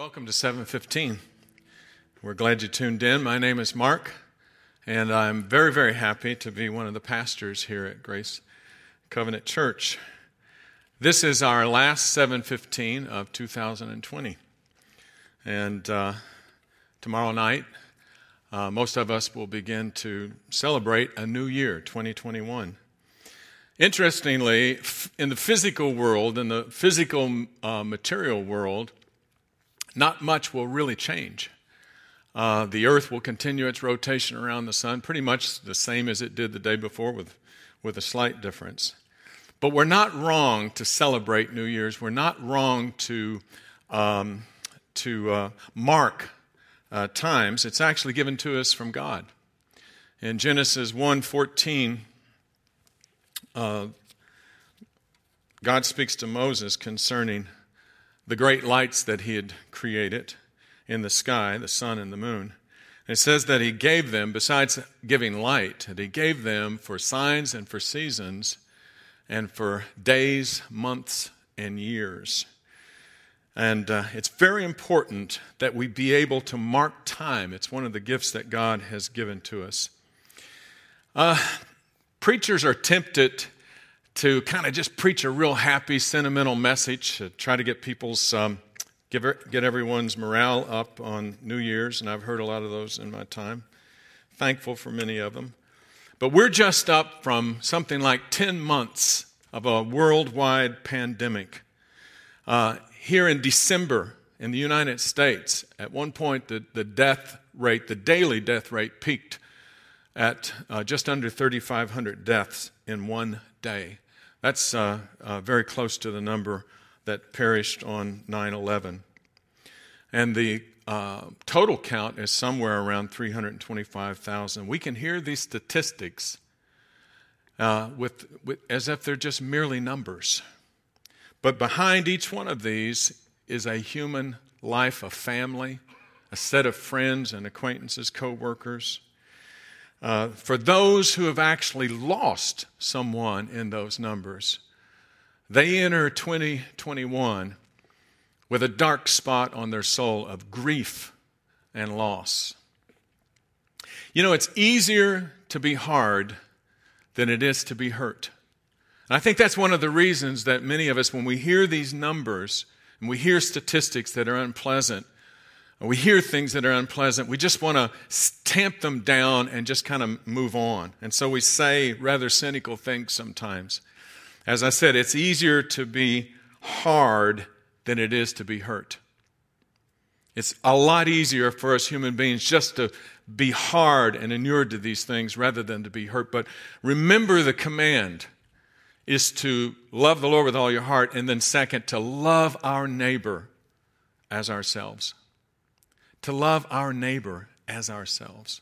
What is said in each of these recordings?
Welcome to 715. We're glad you tuned in. My name is Mark, and I'm very, very happy to be one of the pastors here at Grace Covenant Church. This is our last 715 of 2020. And uh, tomorrow night, uh, most of us will begin to celebrate a new year, 2021. Interestingly, in the physical world, in the physical uh, material world, not much will really change. Uh, the Earth will continue its rotation around the sun, pretty much the same as it did the day before, with, with a slight difference. But we're not wrong to celebrate New Year's. We're not wrong to, um, to uh, mark uh, times. It's actually given to us from God. In Genesis 1:14, uh, God speaks to Moses concerning the great lights that he had created in the sky, the sun and the moon. And it says that he gave them, besides giving light, that he gave them for signs and for seasons and for days, months, and years. And uh, it's very important that we be able to mark time. It's one of the gifts that God has given to us. Uh, preachers are tempted to kind of just preach a real happy, sentimental message, to try to get people's, um, give, get everyone's morale up on New Year's, and I've heard a lot of those in my time. Thankful for many of them. But we're just up from something like 10 months of a worldwide pandemic. Uh, here in December in the United States, at one point the, the death rate, the daily death rate, peaked at uh, just under 3,500 deaths in one day. That's uh, uh, very close to the number that perished on 9 11. And the uh, total count is somewhere around 325,000. We can hear these statistics uh, with, with, as if they're just merely numbers. But behind each one of these is a human life, a family, a set of friends and acquaintances, co workers. Uh, for those who have actually lost someone in those numbers, they enter 2021 with a dark spot on their soul of grief and loss. You know, it's easier to be hard than it is to be hurt. And I think that's one of the reasons that many of us, when we hear these numbers and we hear statistics that are unpleasant, we hear things that are unpleasant, we just want to tamp them down and just kind of move on. And so we say rather cynical things sometimes. As I said, it's easier to be hard than it is to be hurt. It's a lot easier for us human beings just to be hard and inured to these things rather than to be hurt. But remember the command is to love the Lord with all your heart, and then, second, to love our neighbor as ourselves to love our neighbor as ourselves.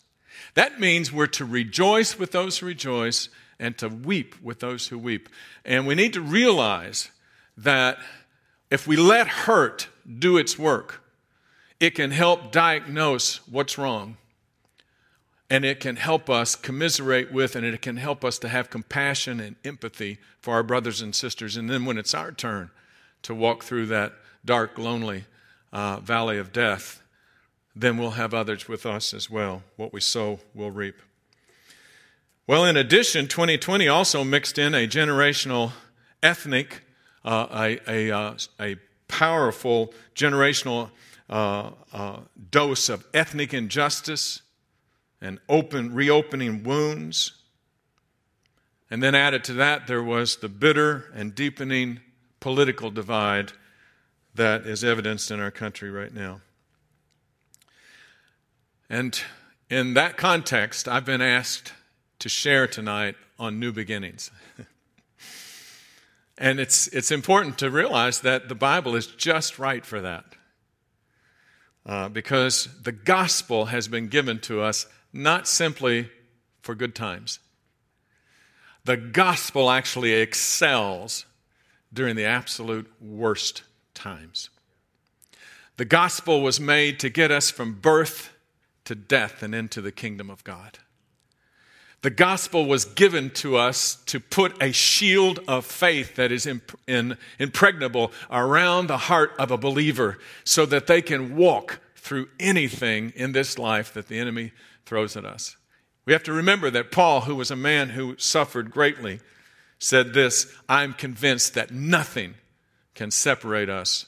That means we're to rejoice with those who rejoice and to weep with those who weep. And we need to realize that if we let hurt do its work, it can help diagnose what's wrong. And it can help us commiserate with, and it can help us to have compassion and empathy for our brothers and sisters. And then when it's our turn to walk through that dark, lonely uh, valley of death, then we'll have others with us as well. What we sow, we'll reap. Well, in addition, 2020 also mixed in a generational, ethnic, uh, a, a, uh, a powerful generational uh, uh dose of ethnic injustice and open, reopening wounds. And then added to that, there was the bitter and deepening political divide that is evidenced in our country right now. And in that context, I've been asked to share tonight on new beginnings. and it's, it's important to realize that the Bible is just right for that. Uh, because the gospel has been given to us not simply for good times. The gospel actually excels during the absolute worst times. The gospel was made to get us from birth to death and into the kingdom of God. The gospel was given to us to put a shield of faith that is impregnable around the heart of a believer so that they can walk through anything in this life that the enemy throws at us. We have to remember that Paul, who was a man who suffered greatly, said this I'm convinced that nothing can separate us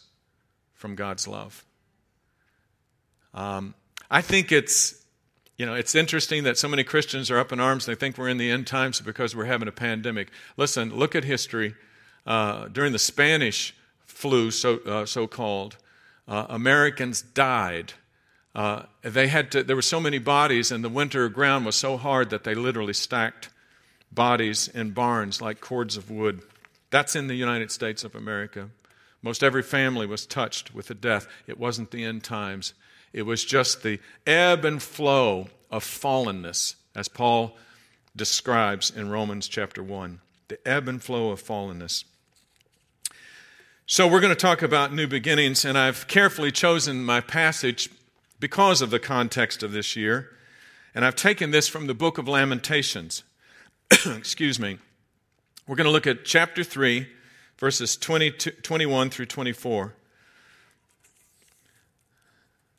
from God's love. Um, I think it's you know, it's interesting that so many Christians are up in arms. They think we're in the end times because we're having a pandemic. Listen, look at history. Uh, during the Spanish flu, so, uh, so called, uh, Americans died. Uh, they had to, there were so many bodies, and the winter ground was so hard that they literally stacked bodies in barns like cords of wood. That's in the United States of America. Most every family was touched with a death. It wasn't the end times, it was just the ebb and flow of fallenness, as Paul describes in Romans chapter 1. The ebb and flow of fallenness. So, we're going to talk about new beginnings, and I've carefully chosen my passage because of the context of this year. And I've taken this from the book of Lamentations. Excuse me. We're going to look at chapter 3, verses 20 21 through 24.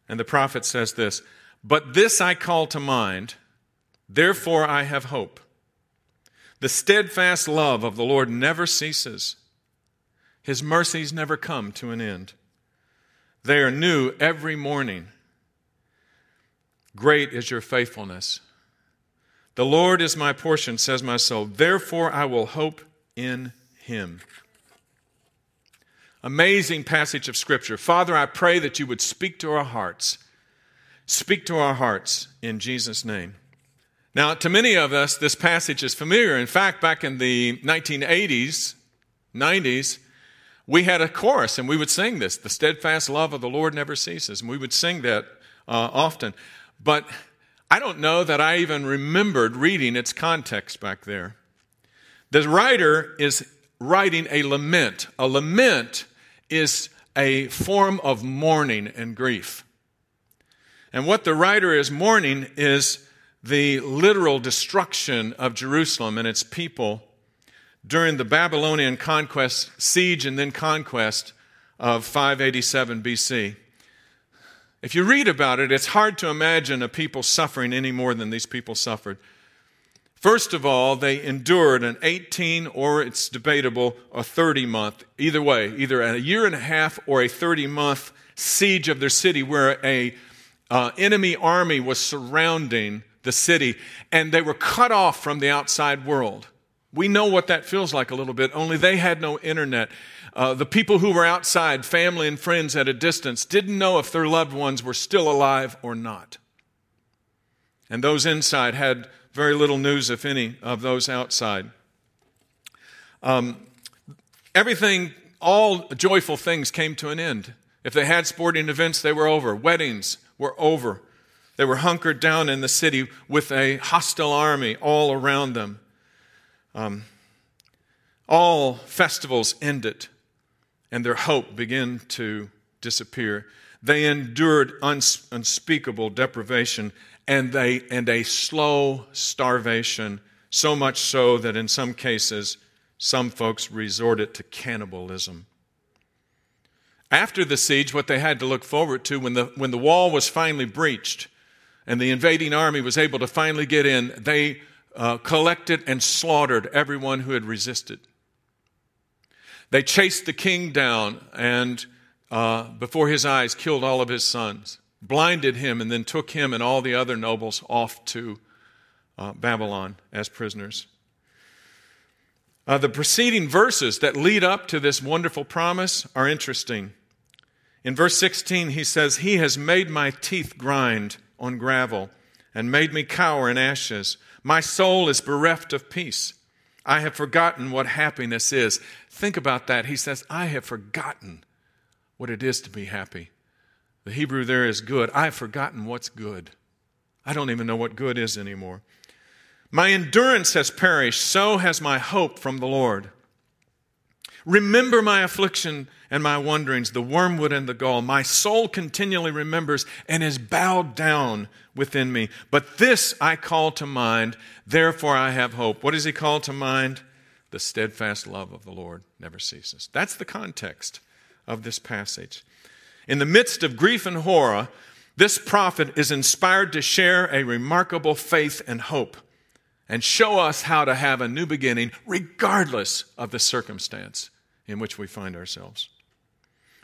And the prophet says this But this I call to mind, therefore I have hope. The steadfast love of the Lord never ceases, His mercies never come to an end. They are new every morning. Great is your faithfulness. The Lord is my portion, says my soul. Therefore I will hope in Him. Amazing passage of Scripture. Father, I pray that you would speak to our hearts. Speak to our hearts in Jesus' name. Now, to many of us, this passage is familiar. In fact, back in the 1980s, 90s, we had a chorus and we would sing this The steadfast love of the Lord never ceases. And we would sing that uh, often. But I don't know that I even remembered reading its context back there. The writer is writing a lament. A lament is a form of mourning and grief. And what the writer is mourning is the literal destruction of Jerusalem and its people during the Babylonian conquest, siege, and then conquest of 587 BC. If you read about it, it's hard to imagine a people suffering any more than these people suffered. First of all, they endured an 18 or it's debatable, a 30 month, either way, either a year and a half or a 30 month siege of their city where a uh, enemy army was surrounding the city and they were cut off from the outside world. We know what that feels like a little bit, only they had no internet. Uh, the people who were outside, family and friends at a distance, didn't know if their loved ones were still alive or not. And those inside had very little news, if any, of those outside. Um, everything, all joyful things came to an end. If they had sporting events, they were over. Weddings were over. They were hunkered down in the city with a hostile army all around them. Um, all festivals ended, and their hope began to disappear. They endured unspeakable deprivation and, they, and a slow starvation, so much so that in some cases, some folks resorted to cannibalism. After the siege, what they had to look forward to, when the, when the wall was finally breached and the invading army was able to finally get in, they uh, collected and slaughtered everyone who had resisted. They chased the king down and, uh, before his eyes, killed all of his sons blinded him, and then took him and all the other nobles off to uh, Babylon as prisoners. Uh, the preceding verses that lead up to this wonderful promise are interesting. In verse 16, he says, He has made my teeth grind on gravel and made me cower in ashes. My soul is bereft of peace. I have forgotten what happiness is. Think about that. He says, I have forgotten what it is to be happy. The Hebrew there is good. I've forgotten what's good. I don't even know what good is anymore. My endurance has perished, so has my hope from the Lord. Remember my affliction and my wanderings, the wormwood and the gall. My soul continually remembers and is bowed down within me. But this I call to mind, therefore I have hope. What does he call to mind? The steadfast love of the Lord never ceases. That's the context of this passage. In the midst of grief and horror, this prophet is inspired to share a remarkable faith and hope and show us how to have a new beginning regardless of the circumstance in which we find ourselves.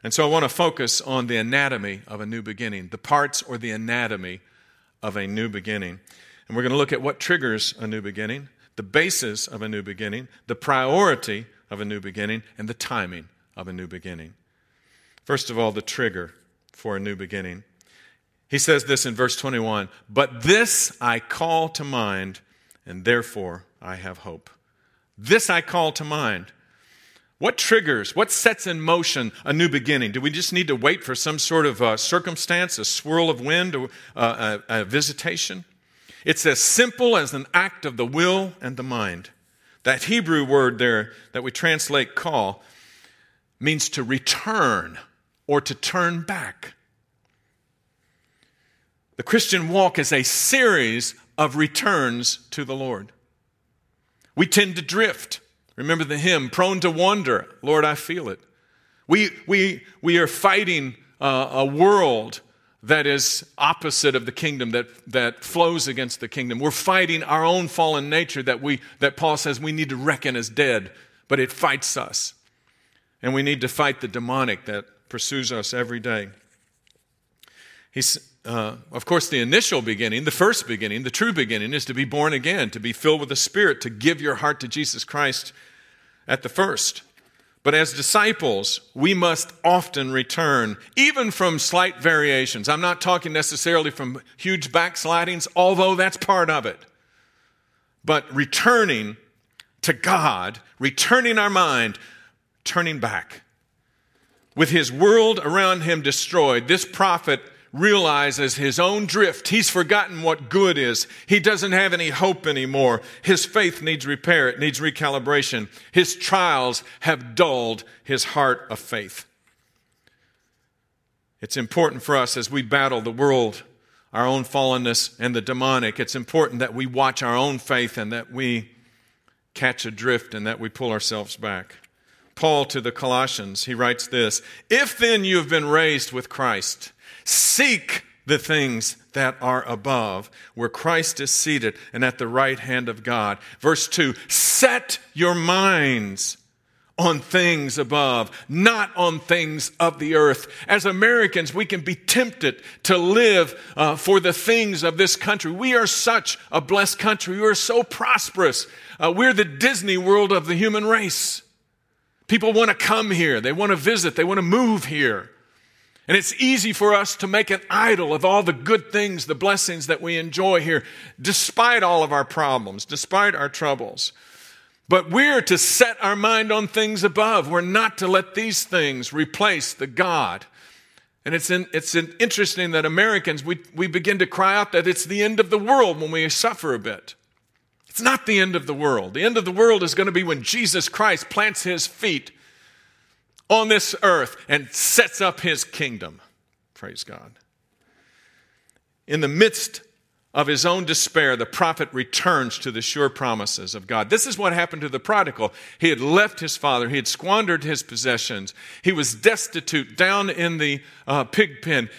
And so I want to focus on the anatomy of a new beginning, the parts or the anatomy of a new beginning. And we're going to look at what triggers a new beginning, the basis of a new beginning, the priority of a new beginning, and the timing of a new beginning. First of all, the trigger for a new beginning. He says this in verse 21 But this I call to mind, and therefore I have hope. This I call to mind. What triggers, what sets in motion a new beginning? Do we just need to wait for some sort of uh, circumstance, a swirl of wind, or uh, a, a visitation? It's as simple as an act of the will and the mind. That Hebrew word there that we translate call means to return or to turn back. The Christian walk is a series of returns to the Lord. We tend to drift. Remember the hymn, prone to wander. Lord, I feel it. We, we, we are fighting uh, a world that is opposite of the kingdom, that, that flows against the kingdom. We're fighting our own fallen nature that, we, that Paul says we need to reckon as dead, but it fights us. And we need to fight the demonic that pursues us every day. He's, uh, of course, the initial beginning, the first beginning, the true beginning is to be born again, to be filled with the Spirit, to give your heart to Jesus Christ at the first. But as disciples, we must often return, even from slight variations. I'm not talking necessarily from huge backslidings, although that's part of it. But returning to God, returning our mind, turning back. With his world around him destroyed, this prophet realizes his own drift. He's forgotten what good is. He doesn't have any hope anymore. His faith needs repair, it needs recalibration. His trials have dulled his heart of faith. It's important for us as we battle the world, our own fallenness, and the demonic. It's important that we watch our own faith and that we catch a drift and that we pull ourselves back. Paul to the Colossians, he writes this If then you have been raised with Christ, Seek the things that are above, where Christ is seated and at the right hand of God. Verse 2 Set your minds on things above, not on things of the earth. As Americans, we can be tempted to live uh, for the things of this country. We are such a blessed country. We are so prosperous. Uh, we're the Disney world of the human race. People want to come here, they want to visit, they want to move here. And it's easy for us to make an idol of all the good things, the blessings that we enjoy here, despite all of our problems, despite our troubles. But we're to set our mind on things above. We're not to let these things replace the God. And it's, in, it's in interesting that Americans, we, we begin to cry out that it's the end of the world when we suffer a bit. It's not the end of the world. The end of the world is going to be when Jesus Christ plants his feet on this earth and sets up his kingdom. Praise God. In the midst of his own despair, the prophet returns to the sure promises of God. This is what happened to the prodigal. He had left his father, he had squandered his possessions, he was destitute down in the uh, pig pen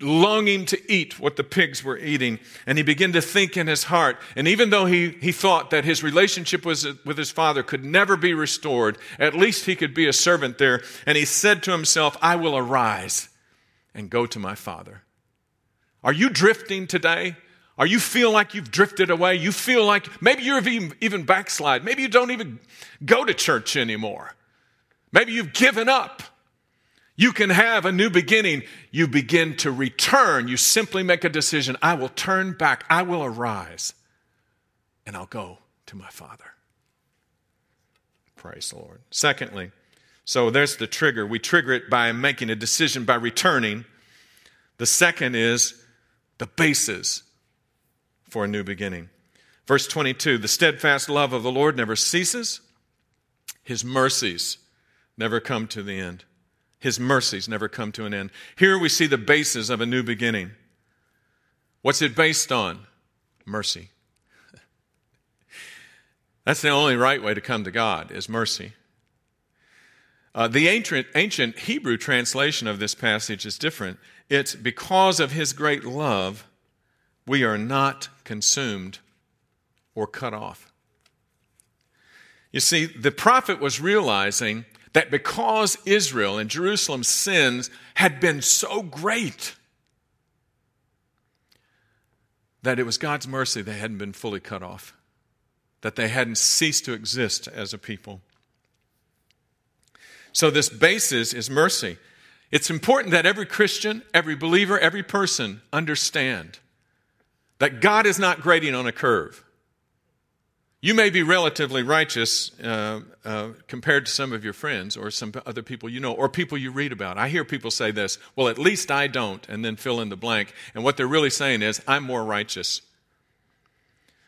longing to eat what the pigs were eating. And he began to think in his heart. And even though he, he thought that his relationship was, with his father could never be restored, at least he could be a servant there. And he said to himself, I will arise and go to my father. Are you drifting today? Are you feel like you've drifted away? You feel like maybe you're even, even backslide. Maybe you don't even go to church anymore. Maybe you've given up. You can have a new beginning. You begin to return. You simply make a decision I will turn back, I will arise, and I'll go to my Father. Praise the Lord. Secondly, so there's the trigger. We trigger it by making a decision by returning. The second is the basis for a new beginning. Verse 22 The steadfast love of the Lord never ceases, his mercies never come to the end. His mercies never come to an end. Here we see the basis of a new beginning. What's it based on? Mercy. That's the only right way to come to God, is mercy. Uh, the ancient, ancient Hebrew translation of this passage is different. It's because of his great love, we are not consumed or cut off. You see, the prophet was realizing that because Israel and Jerusalem's sins had been so great, that it was God's mercy they hadn't been fully cut off, that they hadn't ceased to exist as a people. So, this basis is mercy. It's important that every Christian, every believer, every person understand that God is not grading on a curve. You may be relatively righteous uh, uh, compared to some of your friends or some other people you know or people you read about. I hear people say this, well, at least I don't, and then fill in the blank. And what they're really saying is, I'm more righteous.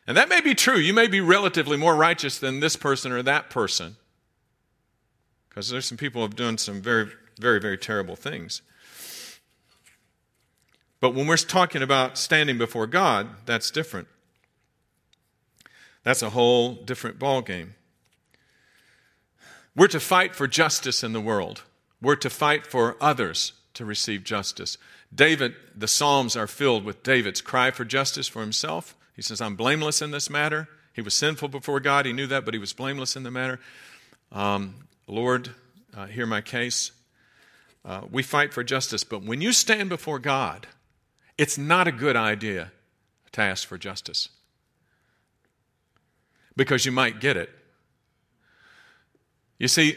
And that may be true. You may be relatively more righteous than this person or that person. Because there's some people who have done some very, very, very terrible things. But when we're talking about standing before God, that's different. That's a whole different ballgame. We're to fight for justice in the world. We're to fight for others to receive justice. David, the Psalms are filled with David's cry for justice for himself. He says, I'm blameless in this matter. He was sinful before God. He knew that, but he was blameless in the matter. Um, Lord, uh, hear my case. Uh, we fight for justice, but when you stand before God, it's not a good idea to ask for justice because you might get it. You see,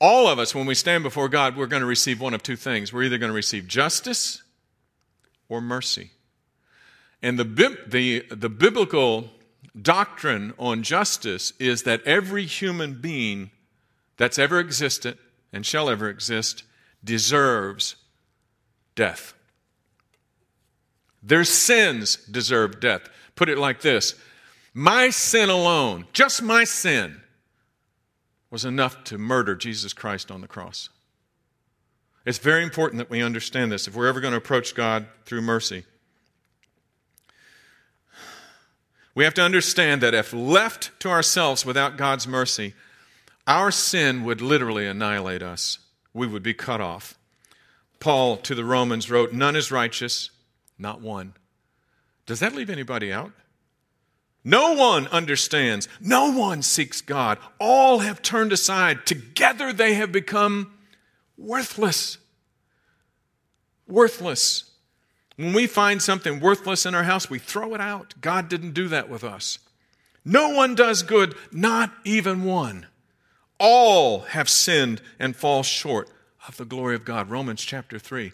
all of us, when we stand before God, we're going to receive one of two things. We're either going to receive justice or mercy. And the, the, the biblical doctrine on justice is that every human being that's ever existed and shall ever exist deserves death. Their sins deserve death. Put it like this my sin alone, just my sin, was enough to murder Jesus Christ on the cross. It's very important that we understand this if we're ever going to approach God through mercy. We have to understand that if left to ourselves without God's mercy, our sin would literally annihilate us. We would be cut off. Paul to the Romans wrote, None is righteous, not one. Does that leave anybody out? No one understands. No one seeks God. All have turned aside. Together they have become worthless. Worthless. When we find something worthless in our house, we throw it out. God didn't do that with us. No one does good, not even one. All have sinned and fall short of the glory of God. Romans chapter 3.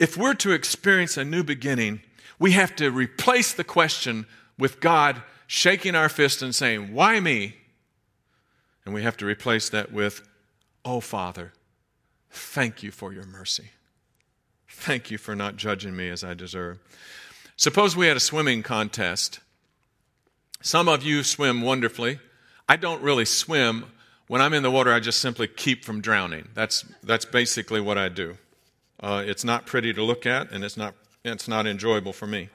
If we're to experience a new beginning, we have to replace the question with God shaking our fist and saying, Why me? And we have to replace that with, Oh, Father, thank you for your mercy. Thank you for not judging me as I deserve. Suppose we had a swimming contest. Some of you swim wonderfully. I don't really swim. When I'm in the water, I just simply keep from drowning. That's, that's basically what I do. Uh, it's not pretty to look at, and it's not, it's not enjoyable for me.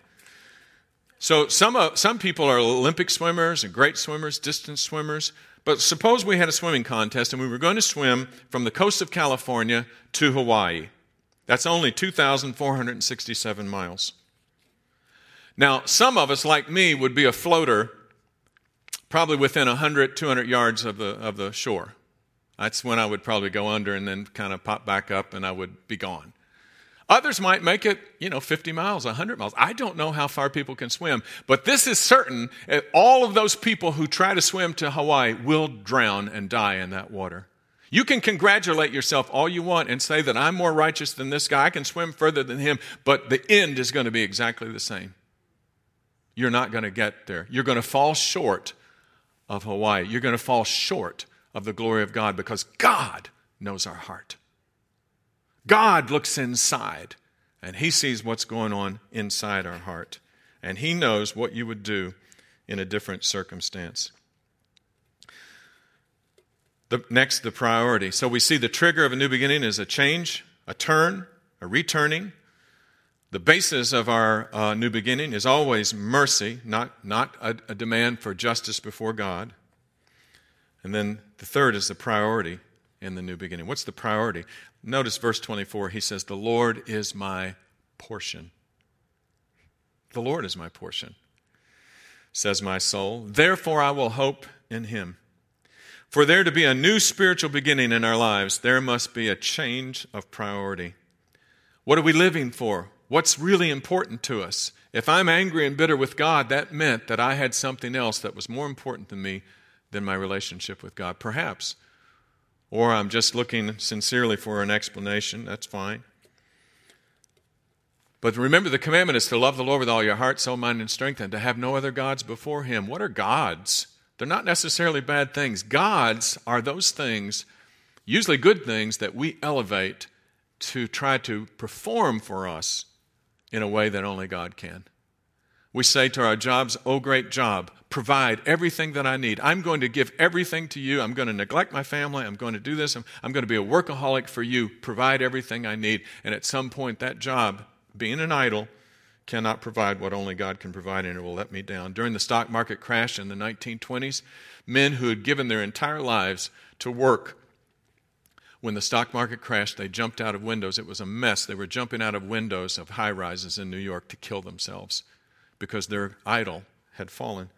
So some, uh, some people are Olympic swimmers and great swimmers, distance swimmers. But suppose we had a swimming contest and we were going to swim from the coast of California to Hawaii. That's only 2,467 miles. Now, some of us, like me, would be a floater probably within 100, 200 yards of the, of the shore. That's when I would probably go under and then kind of pop back up and I would be gone. Others might make it, you know, 50 miles, 100 miles. I don't know how far people can swim, but this is certain. Eh, all of those people who try to swim to Hawaii will drown and die in that water. You can congratulate yourself all you want and say that I'm more righteous than this guy. I can swim further than him, but the end is going to be exactly the same. You're not going to get there. You're going to fall short of Hawaii. You're going to fall short of the glory of God because God knows our heart. God looks inside and he sees what's going on inside our heart. And he knows what you would do in a different circumstance. The, next, the priority. So we see the trigger of a new beginning is a change, a turn, a returning. The basis of our uh, new beginning is always mercy, not, not a, a demand for justice before God. And then the third is the priority in the new beginning. What's the priority? Notice verse 24. He says, The Lord is my portion. The Lord is my portion, says my soul. Therefore, I will hope in him. For there to be a new spiritual beginning in our lives, there must be a change of priority. What are we living for? What's really important to us? If I'm angry and bitter with God, that meant that I had something else that was more important to me than my relationship with God, perhaps. Or I'm just looking sincerely for an explanation. That's fine. But remember, the commandment is to love the Lord with all your heart, soul, mind, and strength, and to have no other gods before Him. What are gods? They're not necessarily bad things. Gods are those things, usually good things, that we elevate to try to perform for us in a way that only God can. We say to our jobs, Oh, great job, provide everything that I need. I'm going to give everything to you. I'm going to neglect my family. I'm going to do this. I'm, I'm going to be a workaholic for you. Provide everything I need. And at some point, that job, being an idol, cannot provide what only God can provide, and it will let me down. During the stock market crash in the 1920s, men who had given their entire lives to work when the stock market crashed, they jumped out of windows. It was a mess. They were jumping out of windows of high rises in New York to kill themselves because their idol had fallen.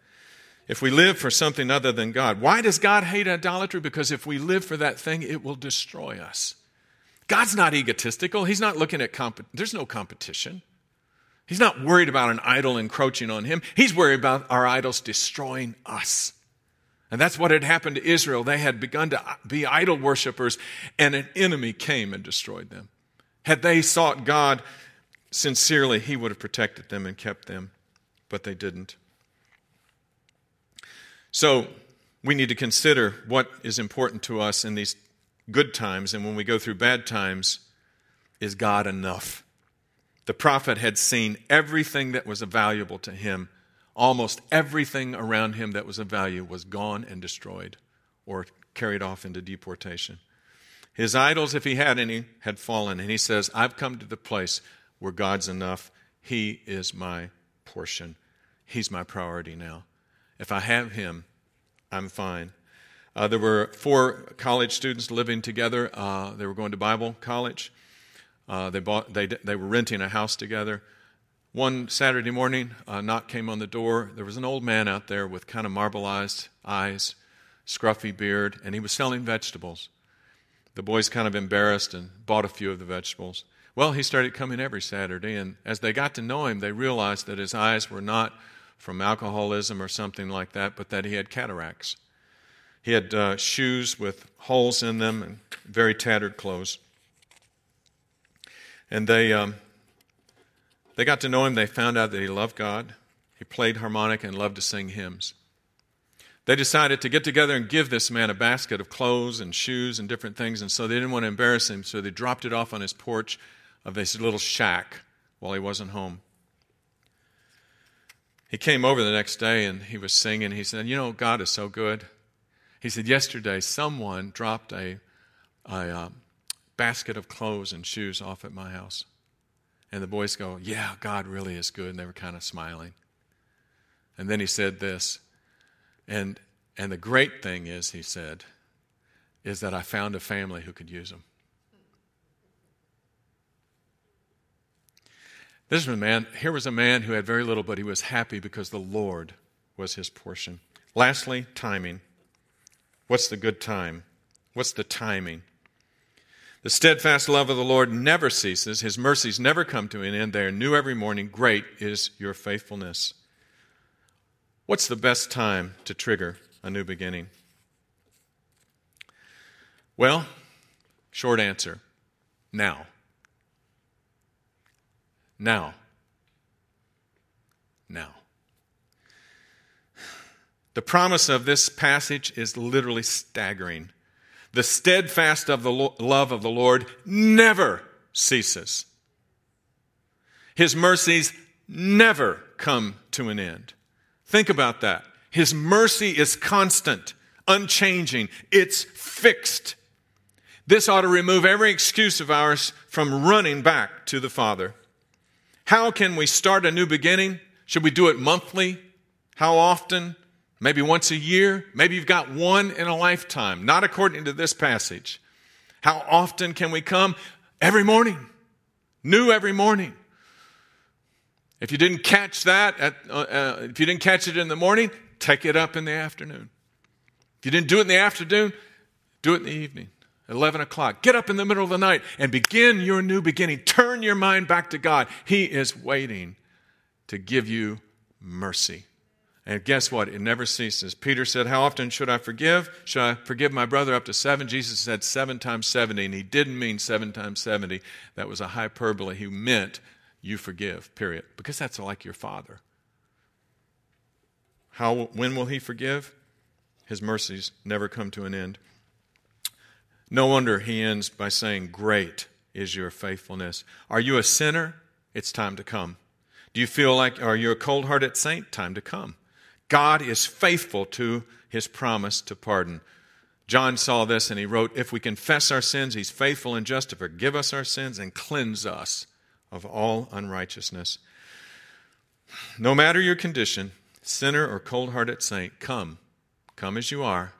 If we live for something other than God, why does God hate idolatry? Because if we live for that thing, it will destroy us. God's not egotistical. He's not looking at comp- there's no competition. He's not worried about an idol encroaching on him. He's worried about our idols destroying us. And that's what had happened to Israel. They had begun to uh, be idol worshippers, and an enemy came and destroyed them. Had they sought God sincerely, He would have protected them and kept them but they didn't. So we need to consider what is important to us in these good times, and when we go through bad times, is God enough? The prophet had seen everything that was valuable to him. Almost everything around him that was of value was gone and destroyed or carried off into deportation. His idols, if he had any, had fallen. And he says, I've come to the place where God's enough. He is my portion. He's my priority now. If I have him, I'm fine. Uh, there were four college students living together. Uh, they were going to Bible college. Uh, they, bought, they, they were renting a house together. One Saturday morning, a knock came on the door. There was an old man out there with kind of marbleized eyes, scruffy beard, and he was selling vegetables. The boys kind of embarrassed and bought a few of the vegetables. Well, he started coming every Saturday, and as they got to know him, they realized that his eyes were not from alcoholism or something like that, but that he had cataracts. He had uh, shoes with holes in them and very tattered clothes. And they, um, they got to know him. They found out that he loved God. He played harmonica and loved to sing hymns. They decided to get together and give this man a basket of clothes and shoes and different things, and so they didn't want to embarrass him, so they dropped it off on his porch of this little shack while he wasn't home. He came over the next day and he was singing. He said, You know, God is so good. He said, Yesterday, someone dropped a, a uh, basket of clothes and shoes off at my house. And the boys go, Yeah, God really is good. And they were kind of smiling. And then he said this, and, and the great thing is, he said, is that I found a family who could use them. This was a man, here was a man who had very little, but he was happy because the Lord was his portion. Lastly, timing. What's the good time? What's the timing? The steadfast love of the Lord never ceases. His mercies never come to an end. They are new every morning. Great is your faithfulness. What's the best time to trigger a new beginning? Well, short answer now. Now. Now. The promise of this passage is literally staggering. The steadfast of the lo- love of the Lord never ceases. His mercies never come to an end. Think about that. His mercy is constant, unchanging, it's fixed. This ought to remove every excuse of ours from running back to the Father. How can we start a new beginning? Should we do it monthly? How often? Maybe once a year? Maybe you've got one in a lifetime, not according to this passage. How often can we come? Every morning. New every morning. If you didn't catch that, at, uh, uh, if you didn't catch it in the morning, take it up in the afternoon. If you didn't do it in the afternoon, do it in the evening. 11 o'clock. Get up in the middle of the night and begin your new beginning. Turn your mind back to God. He is waiting to give you mercy. And guess what? It never ceases. Peter said, How often should I forgive? Should I forgive my brother up to seven? Jesus said seven times 70, and he didn't mean seven times 70. That was a hyperbole. He meant you forgive, period. Because that's like your father. How, when will he forgive? His mercies never come to an end. No wonder he ends by saying, Great is your faithfulness. Are you a sinner? It's time to come. Do you feel like, are you a cold hearted saint? Time to come. God is faithful to his promise to pardon. John saw this and he wrote, If we confess our sins, he's faithful and just to forgive us our sins and cleanse us of all unrighteousness. No matter your condition, sinner or cold hearted saint, come. Come as you are,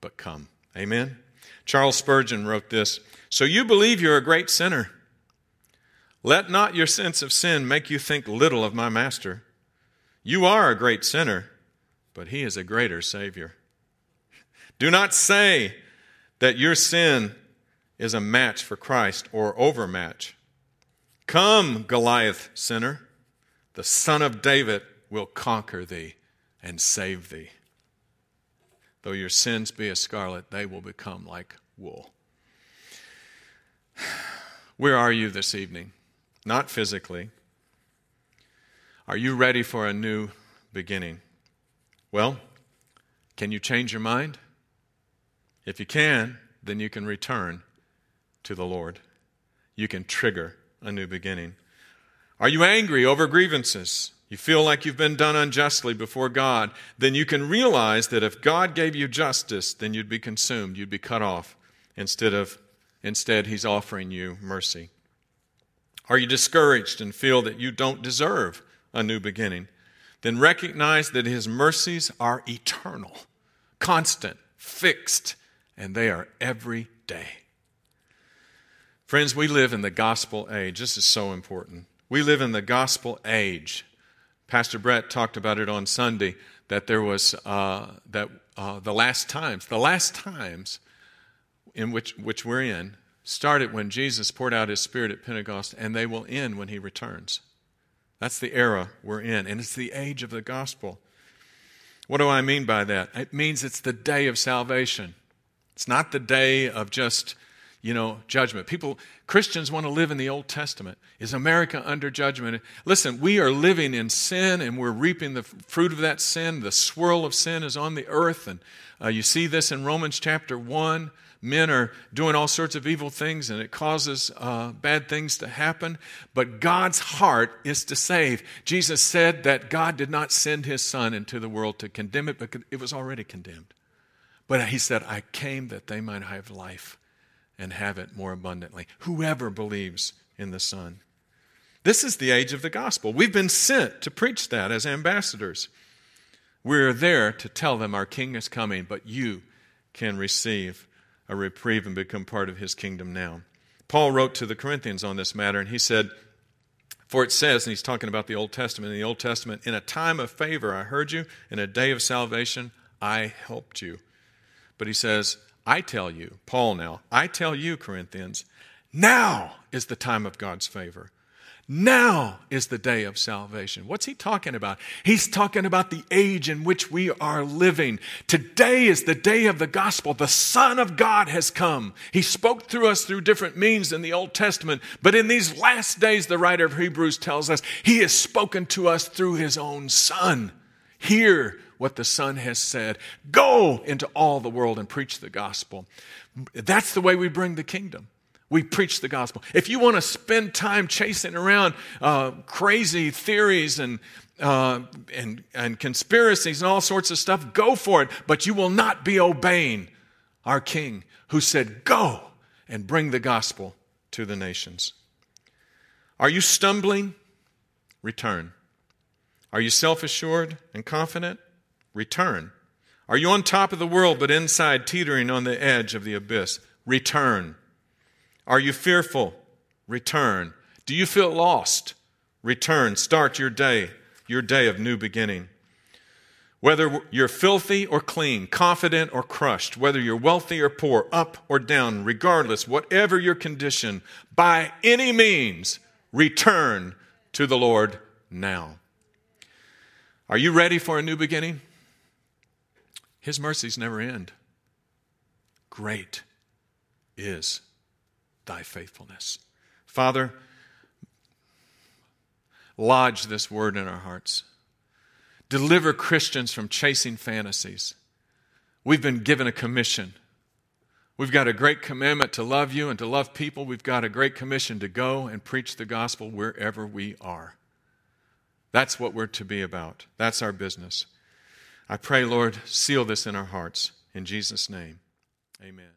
but come. Amen. Charles Spurgeon wrote this So you believe you're a great sinner. Let not your sense of sin make you think little of my master. You are a great sinner, but he is a greater Savior. Do not say that your sin is a match for Christ or overmatch. Come, Goliath sinner, the son of David will conquer thee and save thee. Though your sins be as scarlet, they will become like wool. Where are you this evening? Not physically. Are you ready for a new beginning? Well, can you change your mind? If you can, then you can return to the Lord. You can trigger a new beginning. Are you angry over grievances? You feel like you've been done unjustly before God, then you can realize that if God gave you justice, then you'd be consumed, you'd be cut off. Instead of instead he's offering you mercy. Are you discouraged and feel that you don't deserve a new beginning? Then recognize that his mercies are eternal, constant, fixed, and they are every day. Friends, we live in the gospel age. This is so important. We live in the gospel age. Pastor Brett talked about it on Sunday that there was uh, that uh, the last times, the last times in which which we're in, started when Jesus poured out His Spirit at Pentecost, and they will end when He returns. That's the era we're in, and it's the age of the gospel. What do I mean by that? It means it's the day of salvation. It's not the day of just you know, judgment. People, Christians want to live in the Old Testament. Is America under judgment? Listen, we are living in sin and we're reaping the fruit of that sin. The swirl of sin is on the earth. And uh, you see this in Romans chapter 1. Men are doing all sorts of evil things and it causes uh, bad things to happen. But God's heart is to save. Jesus said that God did not send his son into the world to condemn it because it was already condemned. But he said, I came that they might have life and have it more abundantly. Whoever believes in the Son. This is the age of the gospel. We've been sent to preach that as ambassadors. We're there to tell them our king is coming, but you can receive a reprieve and become part of his kingdom now. Paul wrote to the Corinthians on this matter, and he said, For it says, and he's talking about the Old Testament, in the Old Testament, in a time of favor I heard you, in a day of salvation I helped you. But he says, I tell you, Paul now, I tell you, Corinthians, now is the time of God's favor. Now is the day of salvation. What's he talking about? He's talking about the age in which we are living. Today is the day of the gospel. The Son of God has come. He spoke through us through different means in the Old Testament, but in these last days, the writer of Hebrews tells us, he has spoken to us through his own Son. Hear what the Son has said. Go into all the world and preach the gospel. That's the way we bring the kingdom. We preach the gospel. If you want to spend time chasing around uh, crazy theories and, uh, and, and conspiracies and all sorts of stuff, go for it. But you will not be obeying our King who said, Go and bring the gospel to the nations. Are you stumbling? Return. Are you self assured and confident? Return. Are you on top of the world but inside teetering on the edge of the abyss? Return. Are you fearful? Return. Do you feel lost? Return. Start your day, your day of new beginning. Whether you're filthy or clean, confident or crushed, whether you're wealthy or poor, up or down, regardless, whatever your condition, by any means, return to the Lord now. Are you ready for a new beginning? His mercies never end. Great is thy faithfulness. Father, lodge this word in our hearts. Deliver Christians from chasing fantasies. We've been given a commission. We've got a great commandment to love you and to love people. We've got a great commission to go and preach the gospel wherever we are. That's what we're to be about. That's our business. I pray, Lord, seal this in our hearts. In Jesus' name, amen.